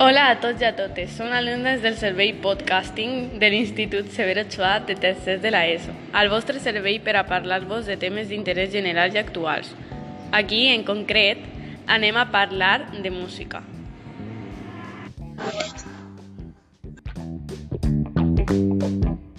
Hola a tots i a totes, som alumnes del servei Podcasting de l'Institut Severo Ochoa de Tercers de la ESO, el vostre servei per a parlar-vos de temes d'interès general i actuals. Aquí, en concret, anem a parlar de música. Música